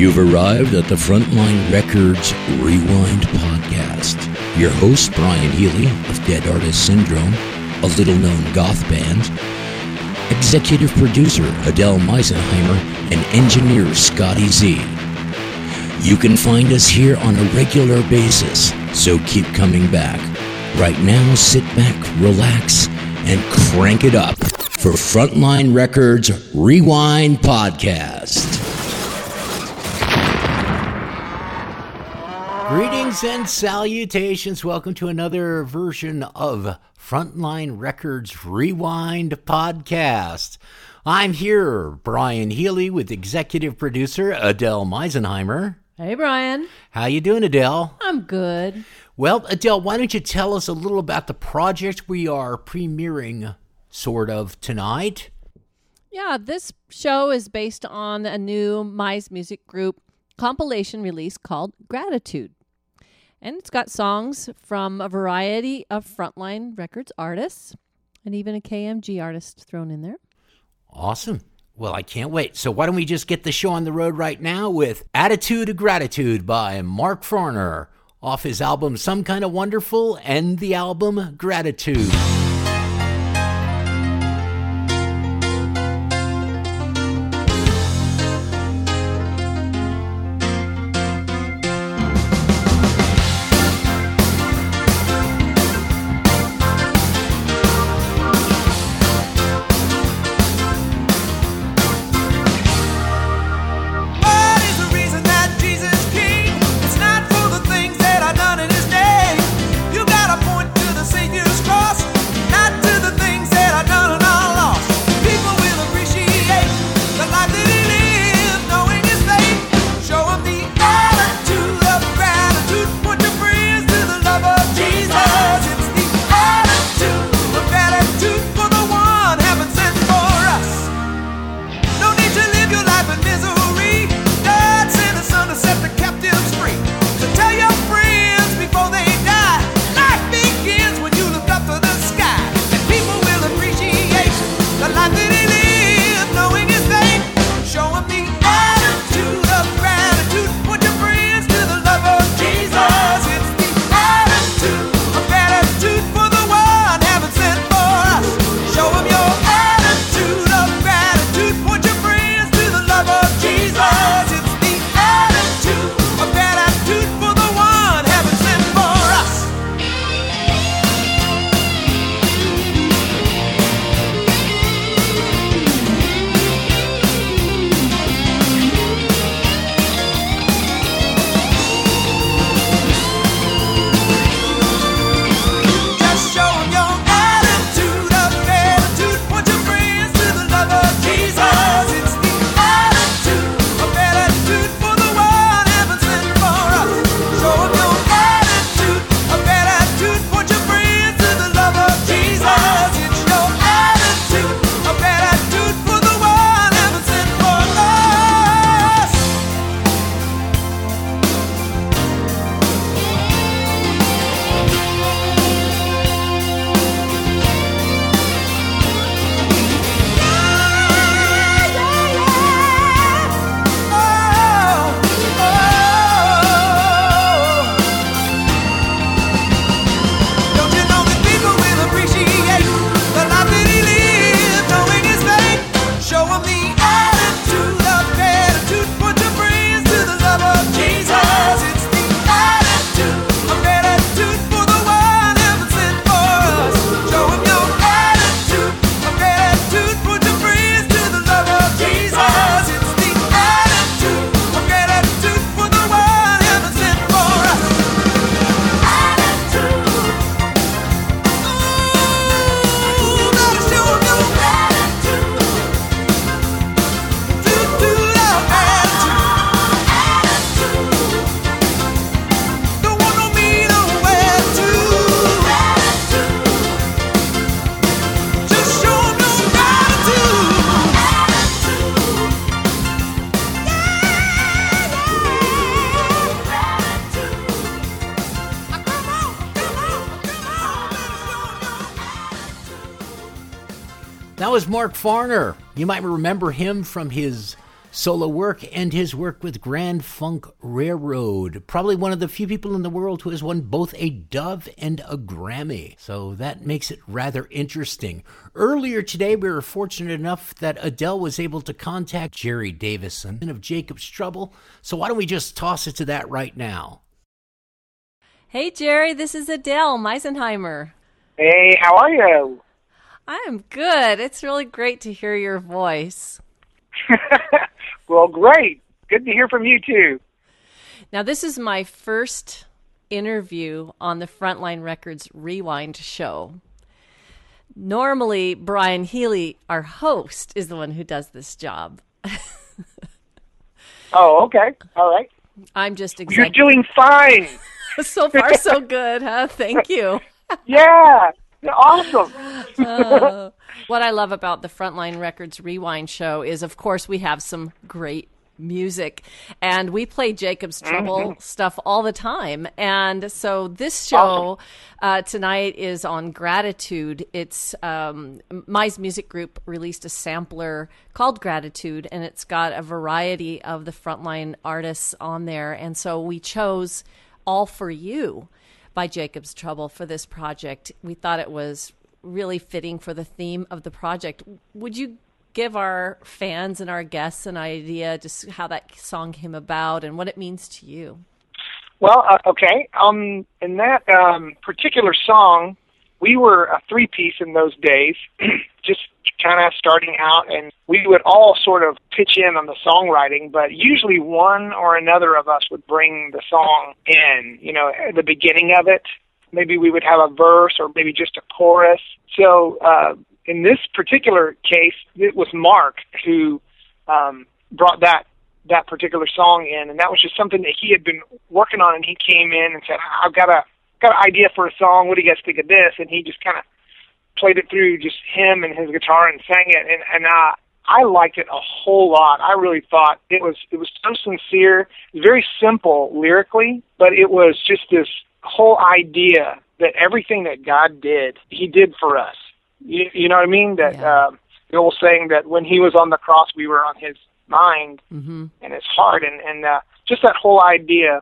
You've arrived at the Frontline Records Rewind podcast. Your host, Brian Healy of Dead Artist Syndrome, a little known goth band, executive producer Adele Meisenheimer, and engineer Scotty Z. You can find us here on a regular basis, so keep coming back. Right now, sit back, relax, and crank it up for Frontline Records Rewind Podcast. Greetings and salutations. Welcome to another version of Frontline Records Rewind Podcast. I'm here, Brian Healy, with executive producer Adele Meisenheimer. Hey, Brian. How you doing, Adele? I'm good. Well, Adele, why don't you tell us a little about the project we are premiering, sort of, tonight? Yeah, this show is based on a new Mize Music Group compilation release called Gratitude. And it's got songs from a variety of Frontline Records artists and even a KMG artist thrown in there. Awesome. Well, I can't wait. So, why don't we just get the show on the road right now with Attitude of Gratitude by Mark Farner off his album Some Kind of Wonderful and the album Gratitude. Mark Farner. You might remember him from his solo work and his work with Grand Funk Railroad. Probably one of the few people in the world who has won both a Dove and a Grammy. So that makes it rather interesting. Earlier today, we were fortunate enough that Adele was able to contact Jerry Davison of Jacob's Trouble. So why don't we just toss it to that right now? Hey, Jerry, this is Adele Meisenheimer. Hey, how are you? I'm good. It's really great to hear your voice. well, great. Good to hear from you too. Now, this is my first interview on the Frontline Records Rewind show. Normally, Brian Healy, our host, is the one who does this job. oh, okay. All right. I'm just You're doing fine. so far, so good, huh? Thank you. yeah. Awesome. uh, what I love about the Frontline Records Rewind show is, of course, we have some great music and we play Jacob's mm-hmm. Trouble mm-hmm. stuff all the time. And so this show uh, tonight is on gratitude. It's um, Mize Music Group released a sampler called Gratitude, and it's got a variety of the frontline artists on there. And so we chose All for You by Jacob's Trouble for this project. We thought it was really fitting for the theme of the project. Would you give our fans and our guests an idea just how that song came about and what it means to you? Well, uh, okay. Um, in that um, particular song, we were a three piece in those days, just kind of starting out, and we would all sort of pitch in on the songwriting, but usually one or another of us would bring the song in, you know, at the beginning of it. Maybe we would have a verse or maybe just a chorus. So uh, in this particular case, it was Mark who um, brought that that particular song in, and that was just something that he had been working on. And he came in and said, "I've got a got an idea for a song. What do you guys think of this?" And he just kind of played it through, just him and his guitar, and sang it. And and uh, I liked it a whole lot. I really thought it was it was so sincere, very simple lyrically, but it was just this whole idea that everything that God did, He did for us. You, you know what I mean? That yeah. uh, the old saying that when He was on the cross, we were on His mind mm-hmm. and His heart, and and uh, just that whole idea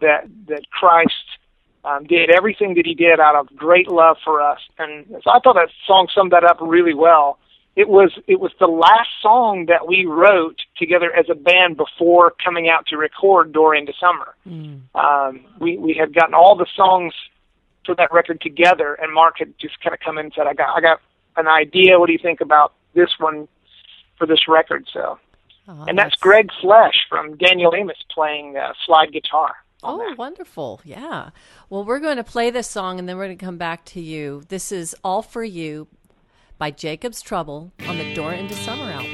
that that Christ um, did everything that He did out of great love for us, and so I thought that song summed that up really well. It was it was the last song that we wrote together as a band before coming out to record Door into Summer. Mm. Um, we we had gotten all the songs for that record together, and Mark had just kind of come in and said, "I got, I got an idea. What do you think about this one for this record?" So, oh, and that's, that's Greg Flesch from Daniel Amos playing uh, slide guitar. Oh, that. wonderful! Yeah. Well, we're going to play this song, and then we're going to come back to you. This is "All for You" by Jacob's Trouble on the Door into Summer album.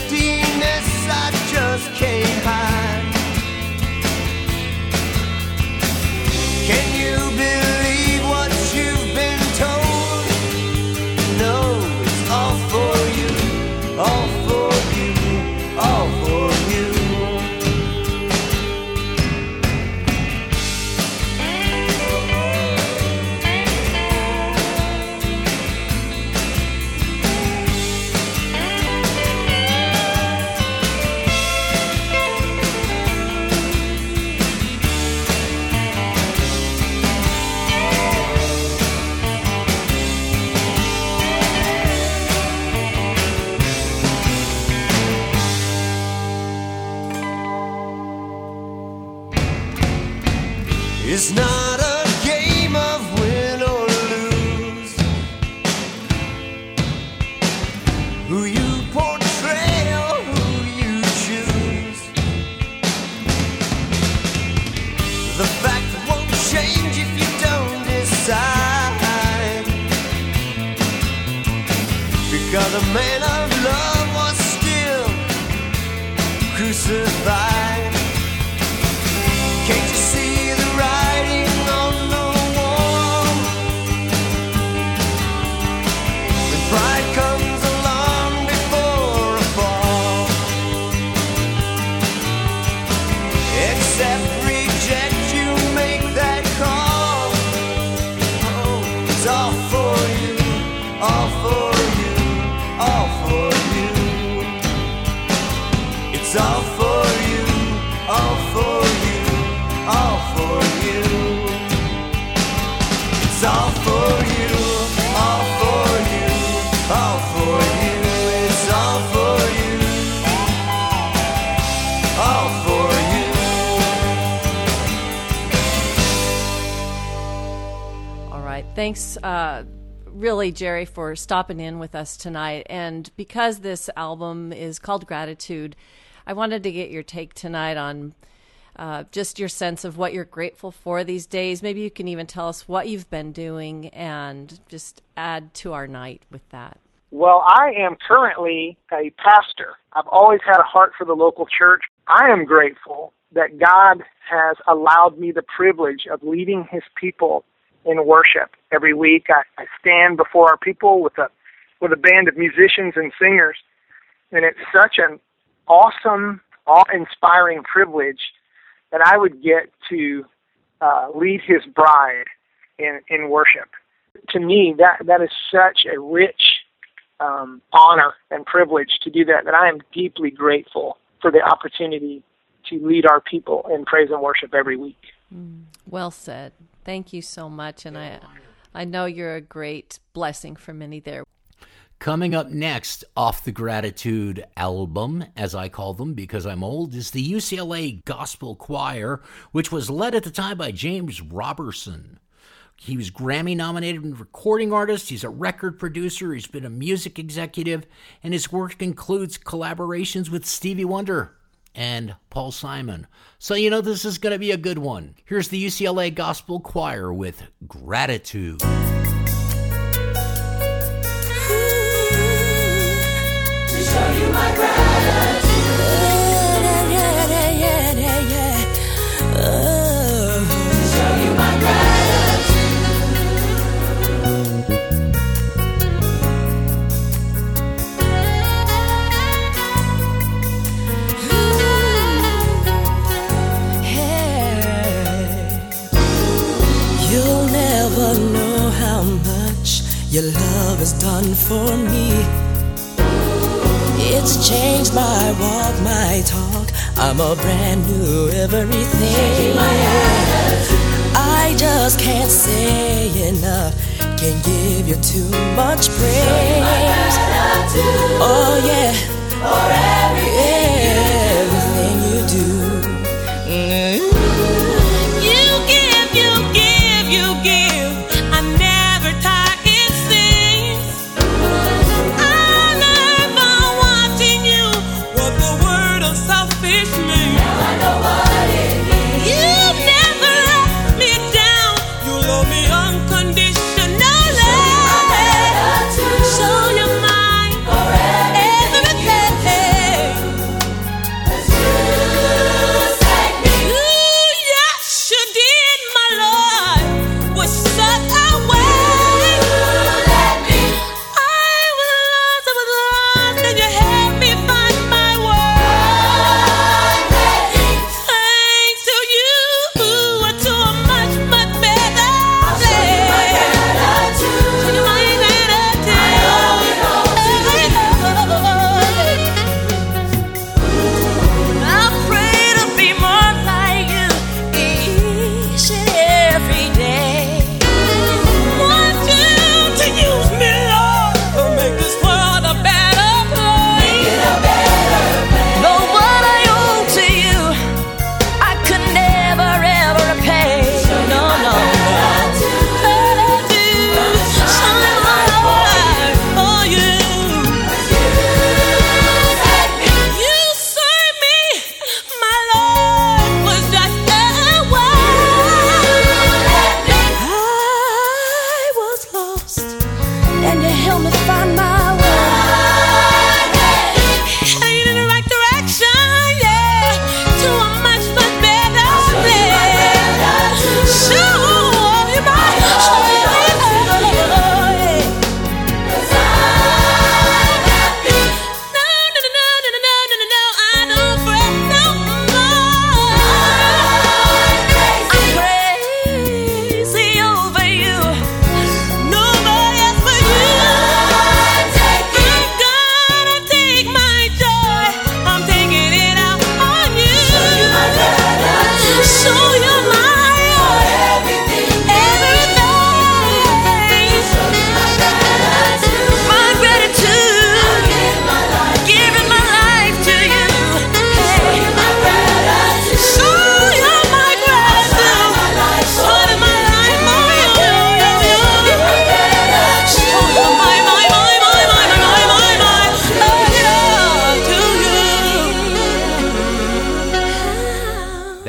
Thanks, uh, really, Jerry, for stopping in with us tonight. And because this album is called Gratitude, I wanted to get your take tonight on uh, just your sense of what you're grateful for these days. Maybe you can even tell us what you've been doing and just add to our night with that. Well, I am currently a pastor. I've always had a heart for the local church. I am grateful that God has allowed me the privilege of leading his people in worship every week. I, I stand before our people with a with a band of musicians and singers, and it's such an awesome, awe-inspiring privilege that I would get to uh, lead his bride in in worship. To me, that that is such a rich um, honor and privilege to do that. That I am deeply grateful for the opportunity to lead our people in praise and worship every week. Well said. Thank you so much. And I, I know you're a great blessing for many there. Coming up next off the Gratitude album, as I call them because I'm old, is the UCLA Gospel Choir, which was led at the time by James Robertson. He was Grammy nominated recording artist. He's a record producer. He's been a music executive, and his work includes collaborations with Stevie Wonder and Paul Simon. So, you know, this is going to be a good one. Here's the UCLA Gospel Choir with Gratitude. You'll your love has done for me. It's changed my walk, my talk. I'm a brand new everything. I just can't say enough. Can't give you too much praise. Oh yeah.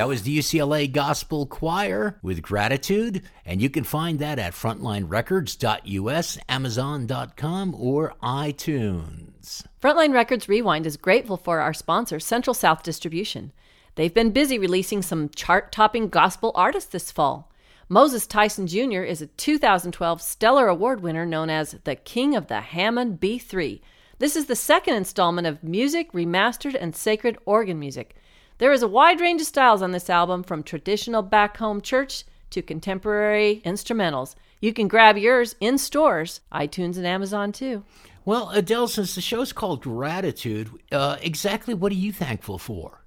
Was the UCLA Gospel Choir with Gratitude, and you can find that at frontlinerecords.us, amazon.com, or iTunes. Frontline Records Rewind is grateful for our sponsor, Central South Distribution. They've been busy releasing some chart topping gospel artists this fall. Moses Tyson Jr. is a 2012 Stellar Award winner known as the King of the Hammond B3. This is the second installment of music, remastered, and sacred organ music. There is a wide range of styles on this album, from traditional back home church to contemporary instrumentals. You can grab yours in stores, iTunes and Amazon too. Well, Adele, since the show's called Gratitude, uh, exactly what are you thankful for?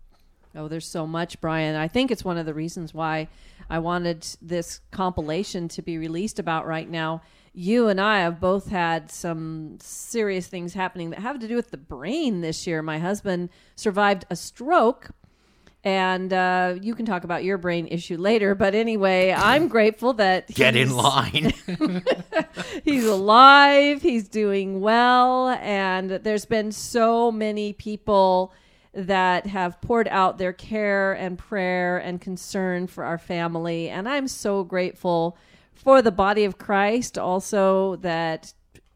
Oh, there's so much, Brian. I think it's one of the reasons why I wanted this compilation to be released about right now. You and I have both had some serious things happening that have to do with the brain this year. My husband survived a stroke, and uh, you can talk about your brain issue later. But anyway, I'm grateful that Get in line. he's alive, he's doing well, and there's been so many people that have poured out their care and prayer and concern for our family. And I'm so grateful for the body of Christ also that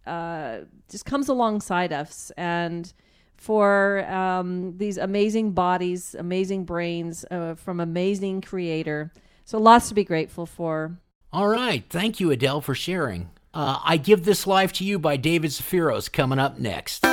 uh, just comes alongside us and for um, these amazing bodies, amazing brains uh, from amazing creator. So lots to be grateful for. All right. Thank you, Adele, for sharing. Uh, I Give This Life to You by David Zaffiros coming up next.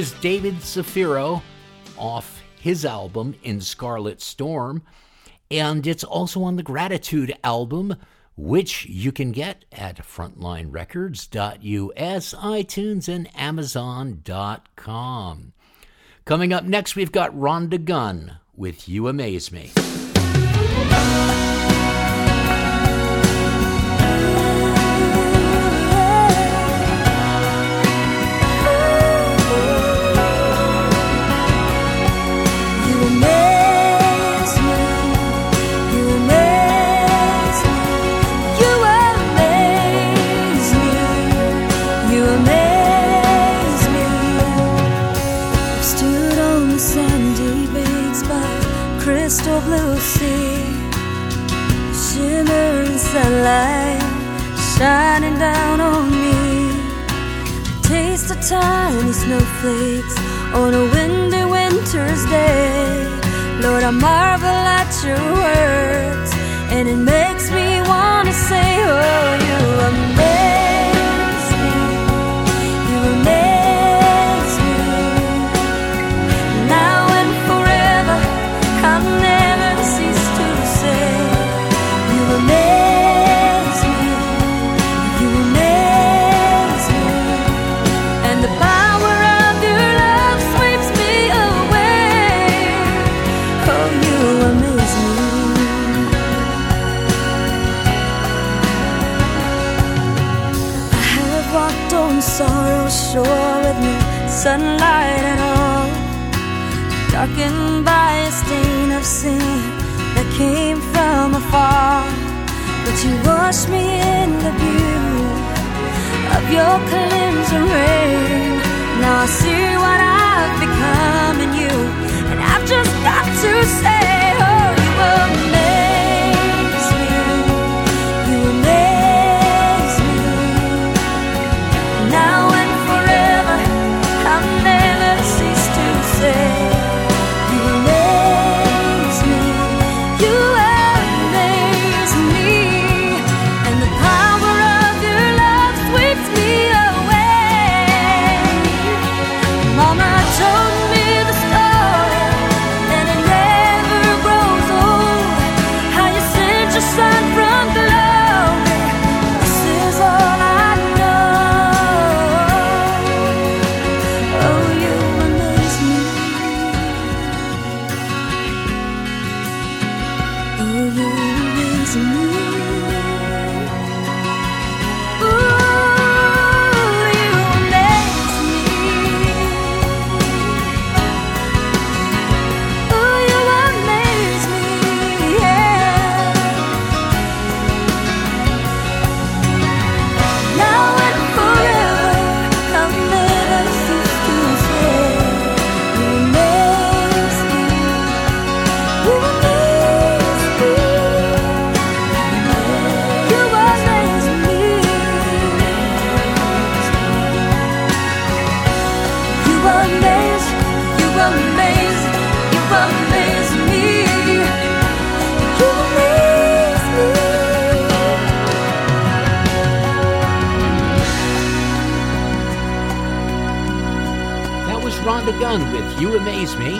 Was David Zaffiro off his album In Scarlet Storm. And it's also on the Gratitude album, which you can get at frontlinerecords.us, iTunes, and Amazon.com. Coming up next, we've got Rhonda Gunn with You Amaze Me. Sunlight shining down on me. Taste of tiny snowflakes on a windy winter's day. Lord, I marvel at your works, and it makes me want to say, Oh, you amaze sunlight at all, darkened by a stain of sin that came from afar. But you washed me in the beauty of your cleansing rain. Now I see what I've become in you, and I've just got to say, Oh, you amaze Gunn with You Amaze Me.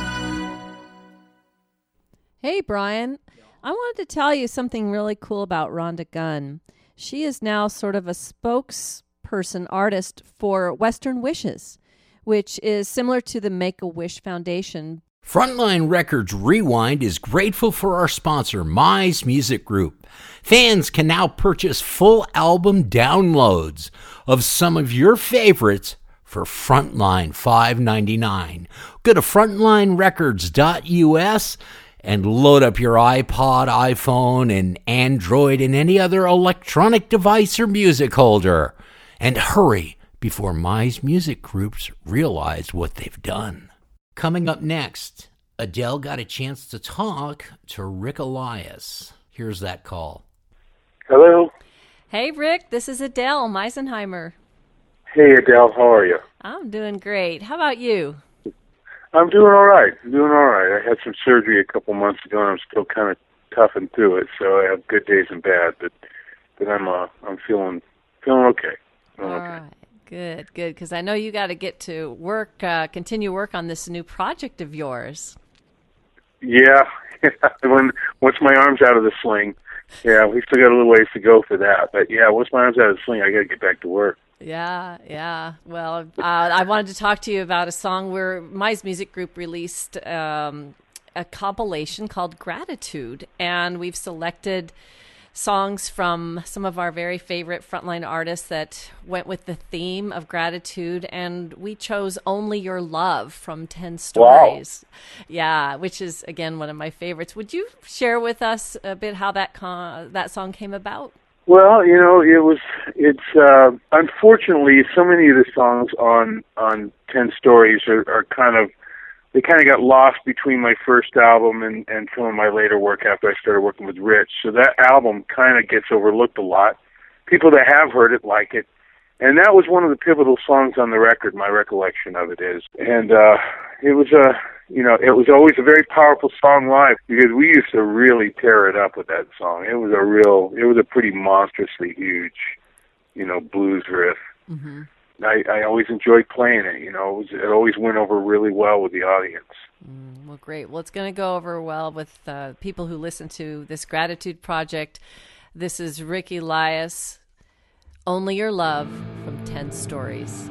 Hey, Brian. I wanted to tell you something really cool about Rhonda Gunn. She is now sort of a spokesperson artist for Western Wishes, which is similar to the Make a Wish Foundation. Frontline Records Rewind is grateful for our sponsor, Mize Music Group. Fans can now purchase full album downloads of some of your favorites for Frontline $5.99. Go to frontlinerecords.us and load up your iPod, iPhone, and Android and any other electronic device or music holder. And hurry before Mize Music Groups realize what they've done. Coming up next, Adele got a chance to talk to Rick Elias. Here's that call. Hello. Hey, Rick, this is Adele Meisenheimer. Hey Adele, how are you? I'm doing great. How about you? I'm doing all right. I'm doing all right. I had some surgery a couple months ago, and I'm still kind of toughing through it. So I have good days and bad, but but I'm uh I'm feeling feeling okay. Feeling All okay. right. Good, good. Because I know you got to get to work, uh, continue work on this new project of yours. Yeah, when once my arms out of the sling, yeah, we still got a little ways to go for that. But yeah, once my arms out of the sling, I got to get back to work. Yeah, yeah. Well, uh, I wanted to talk to you about a song where Mize Music Group released um, a compilation called Gratitude, and we've selected songs from some of our very favorite frontline artists that went with the theme of gratitude and we chose only your love from 10 stories. Yeah which is again one of my favorites. Would you share with us a bit how that con- that song came about Well, you know, it was. It's uh, unfortunately so many of the songs on on Ten Stories are, are kind of they kind of got lost between my first album and and some of my later work after I started working with Rich. So that album kind of gets overlooked a lot. People that have heard it like it, and that was one of the pivotal songs on the record. My recollection of it is, and uh, it was a. You know, it was always a very powerful song live because we used to really tear it up with that song. It was a real, it was a pretty monstrously huge, you know, blues riff. mm-hmm. I, I always enjoyed playing it. You know, it, was, it always went over really well with the audience. Well, great. Well, it's going to go over well with uh, people who listen to this gratitude project. This is Rick Elias, Only Your Love from 10 Stories.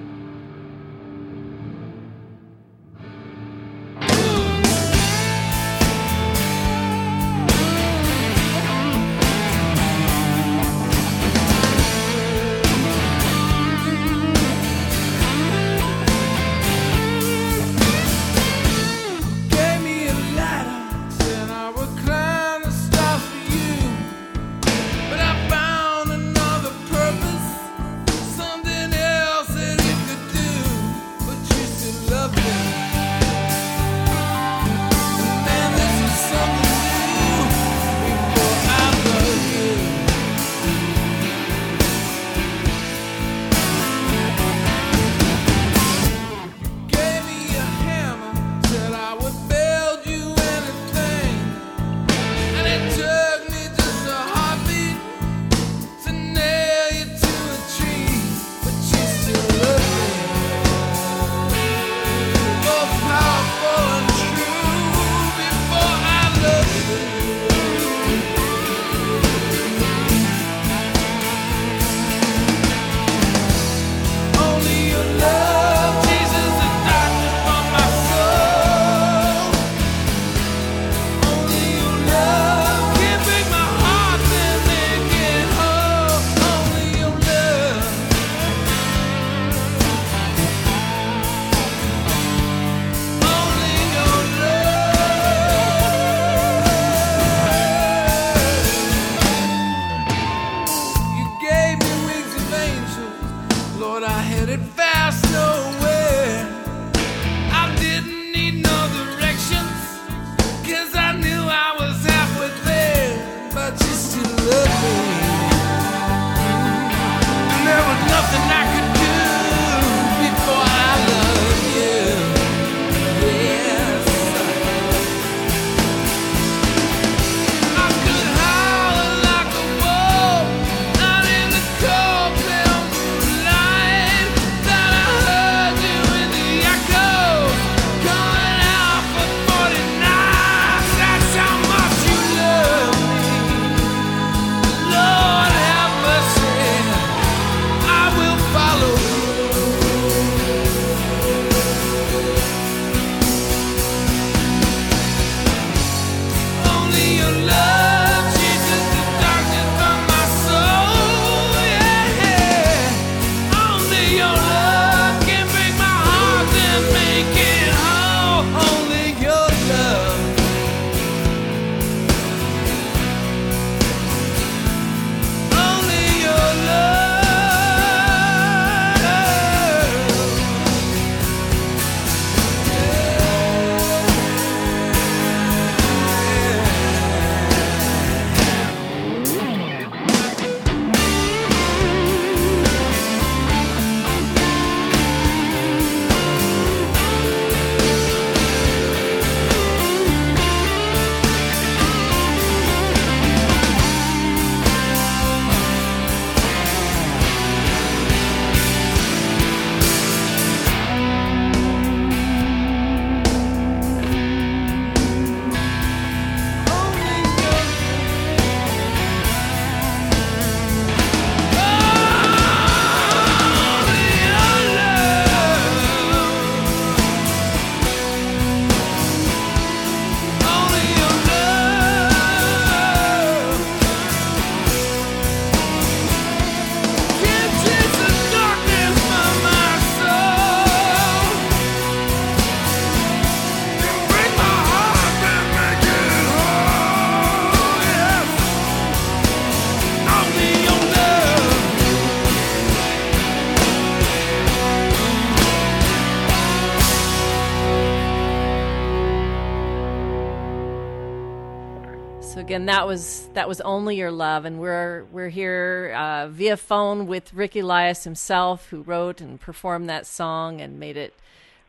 And that was that was only your love, and we're we're here uh, via phone with Rick Elias himself, who wrote and performed that song and made it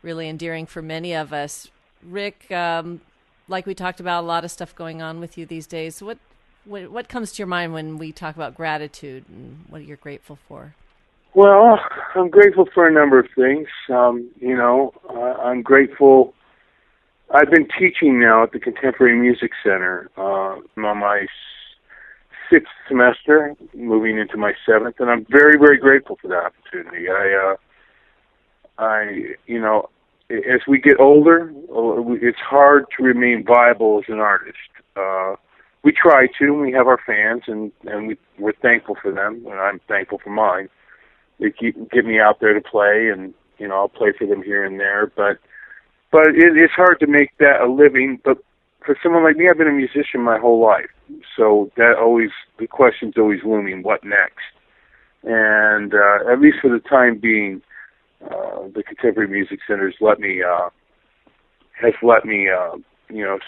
really endearing for many of us. Rick, um, like we talked about, a lot of stuff going on with you these days. What what, what comes to your mind when we talk about gratitude and what you're grateful for? Well, I'm grateful for a number of things. Um, you know, uh, I'm grateful. I've been teaching now at the Contemporary Music Center. Uh, I'm on my sixth semester, moving into my seventh, and I'm very, very grateful for that opportunity. I, uh, I, you know, as we get older, uh, it's hard to remain viable as an artist. Uh, we try to. We have our fans, and and we we're thankful for them, and I'm thankful for mine they keep get me out there to play and you know I'll play for them here and there but but it, it's hard to make that a living but for someone like me I've been a musician my whole life. So that always the question's always looming what next? And uh, at least for the time being uh, the contemporary music centers let me uh, has let me uh, you know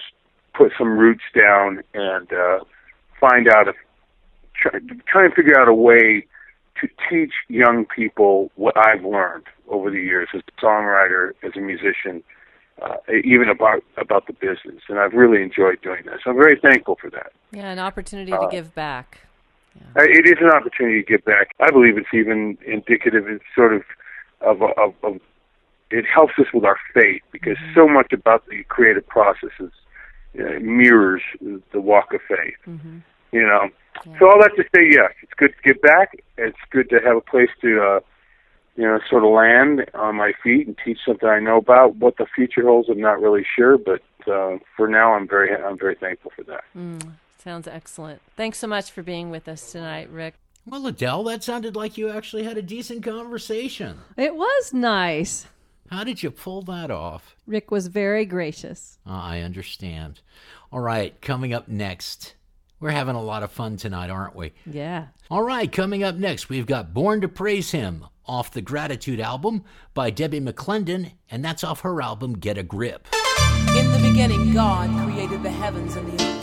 put some roots down and uh, find out if try, try and figure out a way to teach young people what I've learned over the years as a songwriter, as a musician, uh, even about about the business, and I've really enjoyed doing this. I'm very thankful for that. Yeah, an opportunity to Uh, give back. Uh, It is an opportunity to give back. I believe it's even indicative. It's sort of of, of, of it helps us with our faith because so much about the creative process is uh, mirrors the walk of faith. You know, so all that to say, yes, it's good to give back. It's good to have a place to, uh, you know, sort of land on my feet and teach something I know about. What the future holds, I'm not really sure, but uh, for now, I'm very, I'm very thankful for that. Sounds excellent. Thanks so much for being with us tonight, Rick. Well, Adele, that sounded like you actually had a decent conversation. It was nice. How did you pull that off? Rick was very gracious. Ah, I understand. All right, coming up next. We're having a lot of fun tonight, aren't we? Yeah. All right, coming up next, we've got Born to Praise Him off the Gratitude album by Debbie McClendon, and that's off her album Get a Grip. In the beginning, God created the heavens and the earth.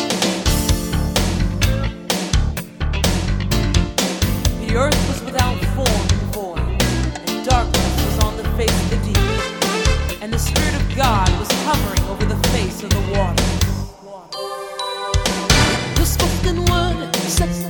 The earth was without form and void, and darkness was on the face of the deep. And the Spirit of God was hovering over the face of the waters. The spoken word sets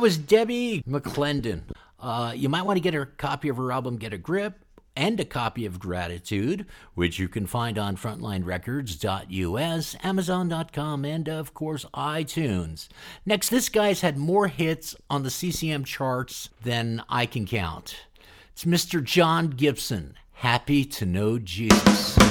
was Debbie McClendon. Uh, you might want to get a copy of her album Get a Grip and a copy of Gratitude, which you can find on frontlinerecords.us, amazon.com, and of course iTunes. Next, this guy's had more hits on the CCM charts than I can count. It's Mr. Jon Gibson. Happy to know Jesus.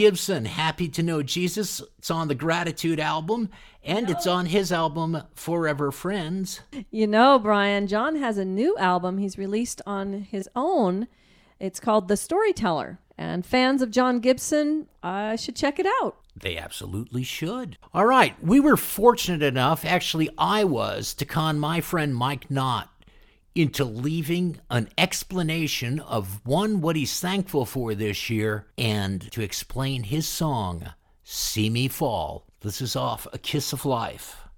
Gibson, Happy to Know Jesus. It's on the Gratitude album, and it's on his album Forever Friends. You know, Brian, Jon has a new album he's released on his own. It's called The Storyteller. And fans of Jon Gibson uh, should check it out. They absolutely should. All right, we were fortunate enough, actually, I was, to con my friend Mike Knott into leaving an explanation of one, what he's thankful for this year, and to explain his song, See Me Fall. This is off A Kiss of Life.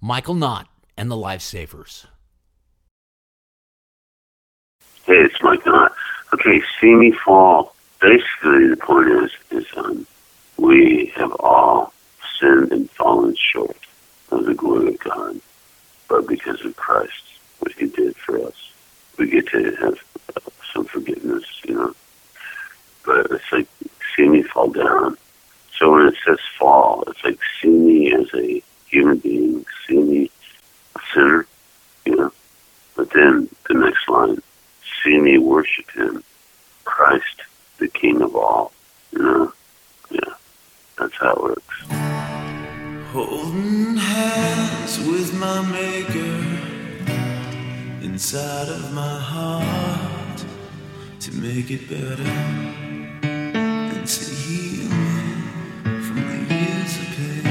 Michael Knott and the Lifesavers. Hey, it's Mike Knott. Okay, see me fall. Basically, the point is, is um, we have all sinned and fallen short of the glory of God, but because of Christ, what he did for us. We get to have some forgiveness, you know. But it's like, see me fall down. So when it says fall, it's like, see me as a human being, see me a sinner, you know. But then the next line, see me worship him, Christ, the King of all, you know. Yeah, that's how it works. Holding hands with my maker inside of my heart to make it better and to heal me from the years of pain.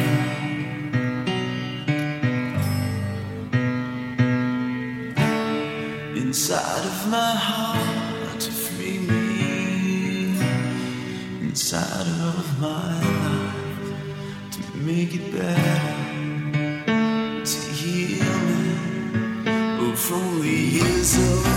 Inside of my heart to free me, inside of my life to make it better. if only years old.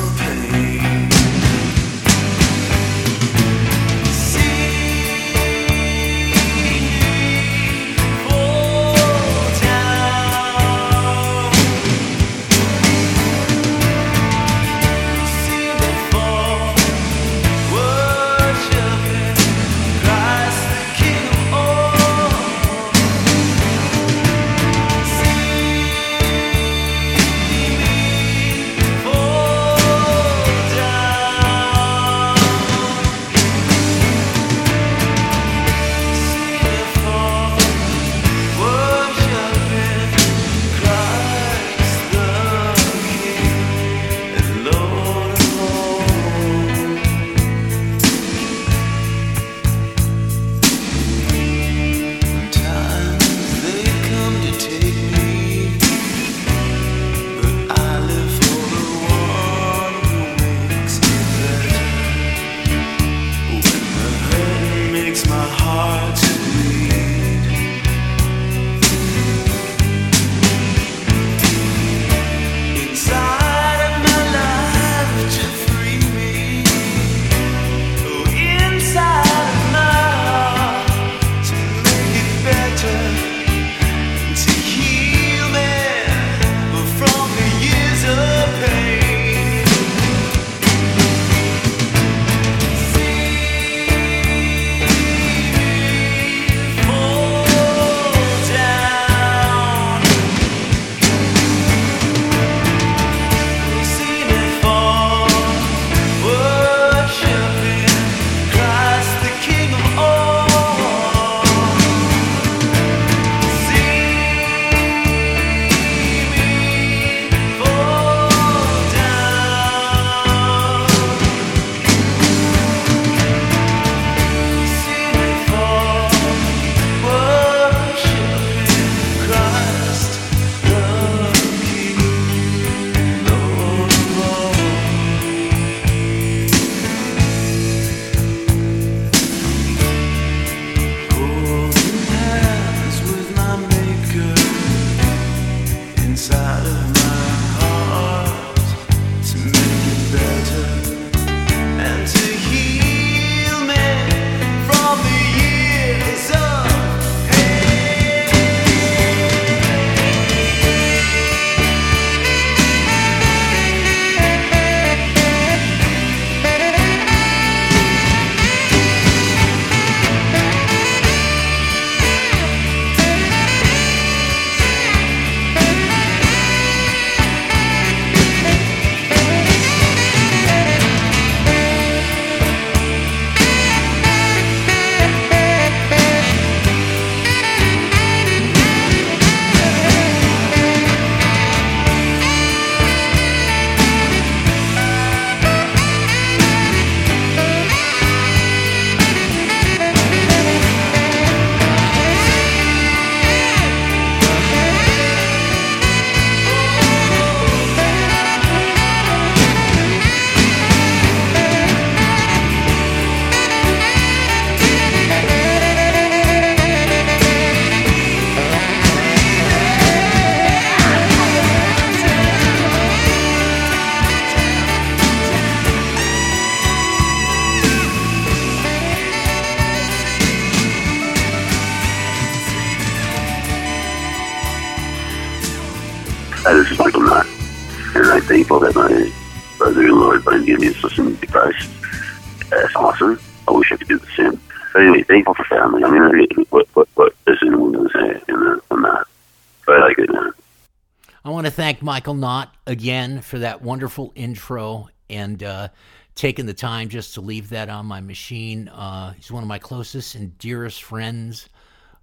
thank Michael Knott again for that wonderful intro and uh, taking the time just to leave that on my machine. Uh, he's one of my closest and dearest friends.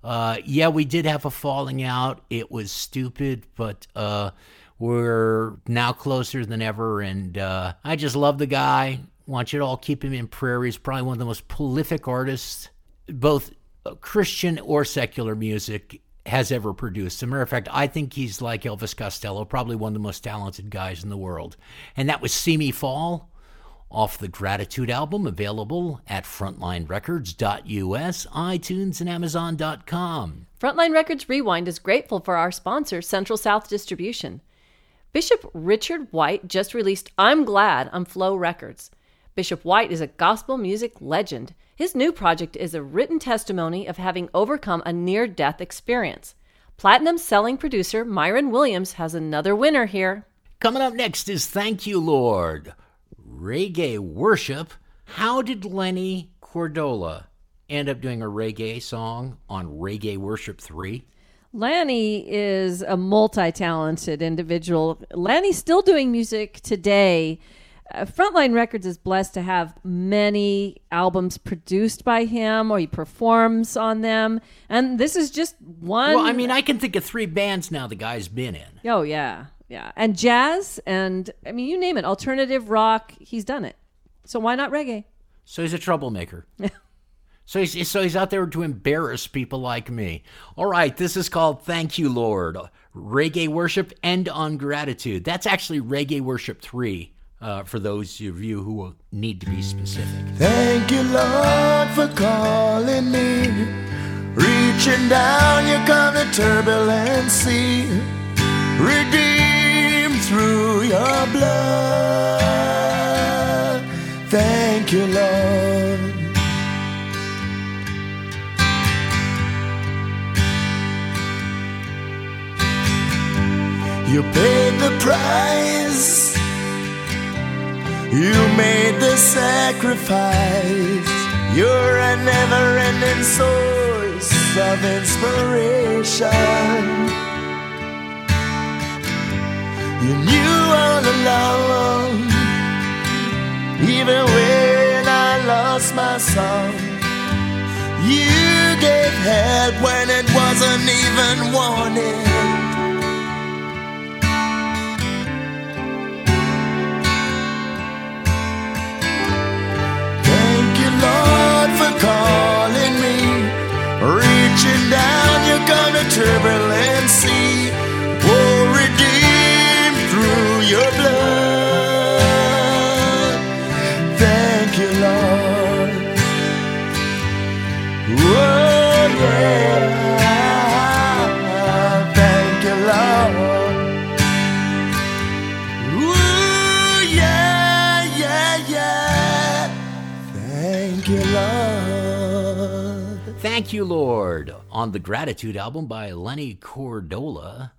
Uh, yeah, we did have a falling out. It was stupid, but uh, we're now closer than ever. And uh, I just love the guy. Want you to all keep him in prayer. He's probably one of the most prolific artists, both uh, Christian or secular music has ever produced. As a matter of fact, I think he's like Elvis Costello, probably one of the most talented guys in the world. And that was See Me Fall off the Gratitude album, available at frontlinerecords.us, iTunes, and Amazon.com. Frontline Records Rewind is grateful for our sponsor, Central South Distribution. Bishop Richard White just released I'm Glad on Flow Records. Bishop White is a gospel music legend. His new project is a written testimony of having overcome a near death experience. Platinum selling producer Myron Williams has another winner here. Coming up next is Thank You, Lord. Reggae worship. How did Lanny Cordola end up doing a reggae song on Reggae Worship 3? Lanny is a multi talented individual. Lanny's still doing music today. Uh, Frontline Records is blessed to have many albums produced by him or he performs on them. And this is just one. Well, I mean, I can think of three bands now the guy's been in. Oh, yeah. Yeah. And jazz and, I mean, you name it, alternative rock, he's done it. So why not reggae? So he's a troublemaker. so he's so he's out there to embarrass people like me. All right, this is called Thank You Lord. Reggae worship and on gratitude. That's actually Reggae Worship 3 uh, for those of you who need to be specific. Thank you, Lord, for calling me. Reaching down, you come to turbulent sea. Redeemed through your blood. Thank you, Lord. You paid the price. You made the sacrifice. You're a never ending source of inspiration. You knew all along, even when I lost my song. You gave help when it wasn't even wanted. Down, you're gonna turbulent on the Gratitude album by Lanny Cordola.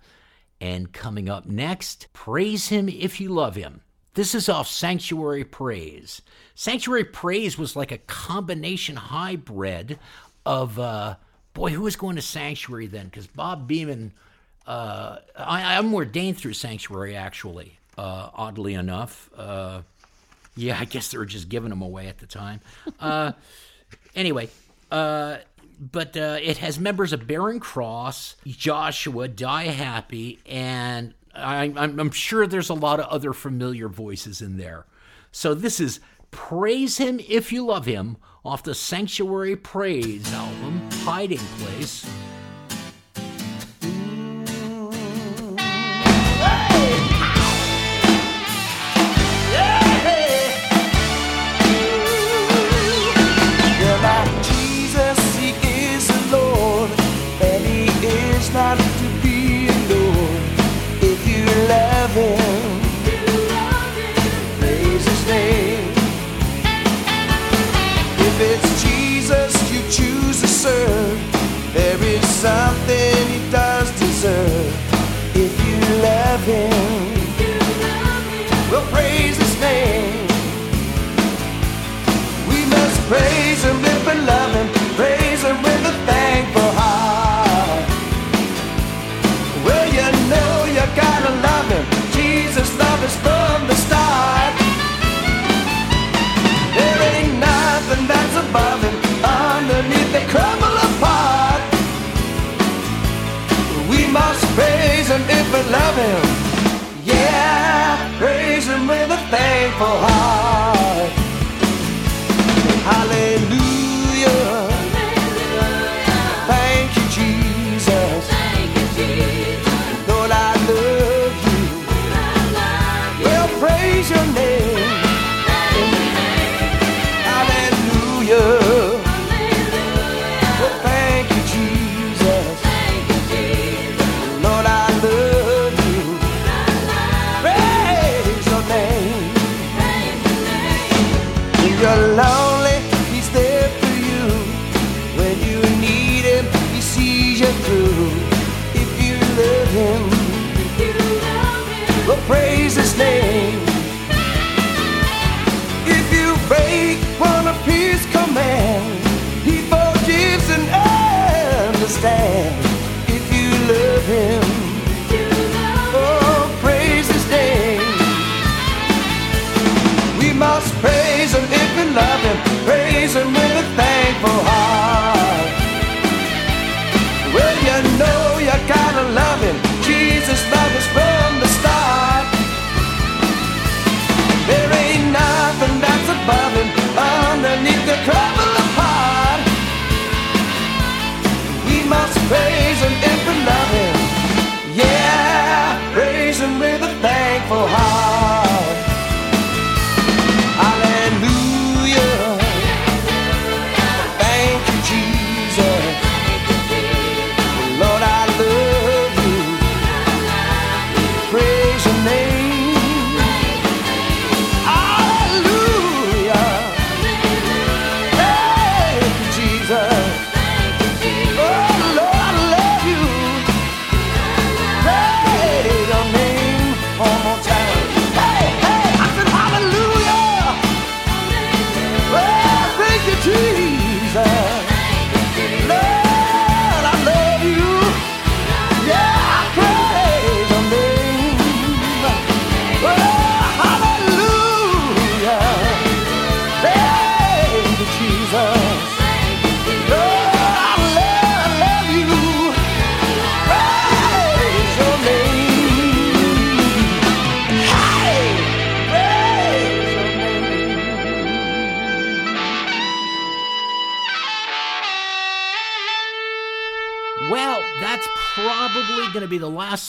And coming up next, Praise Him If You Love Him. This is off Sanctuary Praise. Sanctuary Praise was like a combination hybrid of, uh, boy, who was going to Sanctuary then? Because Bob Beeman, uh, I, I'm ordained through Sanctuary actually, uh, oddly enough. Uh, yeah, I guess they were just giving them away at the time. Uh, anyway, uh, but uh, it has members of Barren Cross, Joshua, Die Happy, and I, I'm sure there's a lot of other familiar voices in there. So this is Praise Him If You Love Him off the Sanctuary Praise album, Hiding Place. Love thankful heart.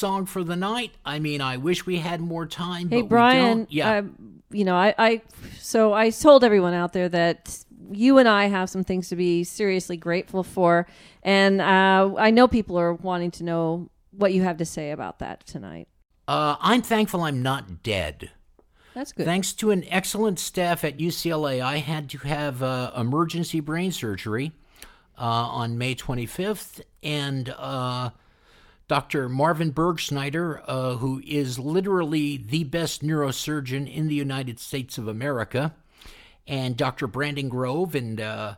Song for the night. I mean, I wish we had more time. Hey but Brian, we don't. yeah. um, you know, I, I, so I told everyone out there that you and I have some things to be seriously grateful for, and uh, I know people are wanting to know what you have to say about that tonight. Uh, I'm thankful I'm not dead. That's good. Thanks to an excellent staff at UCLA, I had to have uh, emergency brain surgery uh, on May 25th, and uh, Dr. Marvin Bergsneider, uh, who is literally the best neurosurgeon in the United States of America, and Dr. Brandon Grove, and uh,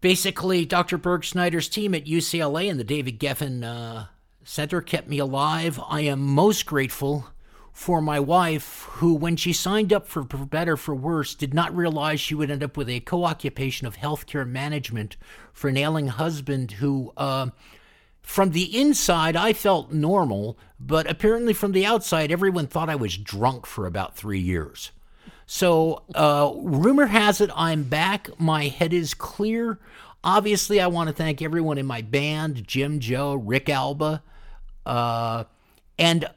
basically Dr. Bergsneider's team at UCLA and the David Geffen uh, Center kept me alive. I am most grateful for my wife, who, when she signed up for For Better for Worse, did not realize she would end up with a co occupation of healthcare management for an ailing husband who, uh, from the inside, I felt normal, but apparently from the outside, everyone thought I was drunk for about three years. So, uh, rumor has it I'm back. My head is clear. Obviously, I want to thank everyone in my band Jim, Joe, Rick Alba. Uh, and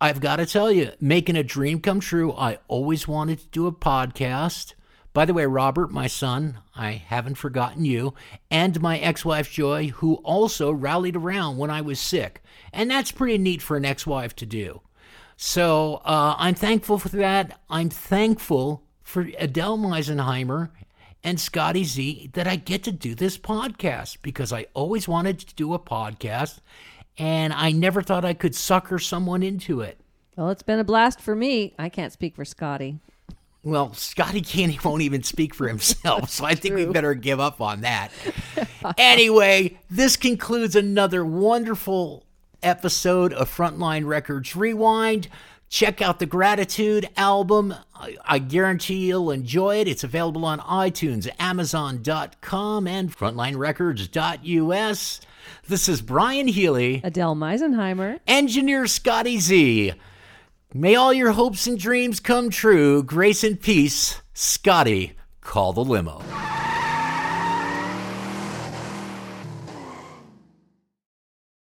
I've got to tell you, making a dream come true. I always wanted to do a podcast. By the way, Robert, my son, I haven't forgotten you, and my ex wife Joy, who also rallied around when I was sick. And that's pretty neat for an ex wife to do. So uh, I'm thankful for that. I'm thankful for Adele Meisenheimer and Scotty Z that I get to do this podcast because I always wanted to do a podcast and I never thought I could sucker someone into it. Well, it's been a blast for me. I can't speak for Scotty. Well, Scotty can't he won't even speak for himself, so I think we better give up on that. anyway, this concludes another wonderful episode of Frontline Records Rewind. Check out the Gratitude album. I, I guarantee you'll enjoy it. It's available on iTunes, Amazon.com, and FrontlineRecords.us. This is Brian Healy, Adele Meisenheimer. engineer Scotty Z. May all your hopes and dreams come true. Grace and peace, Scotty, call the limo.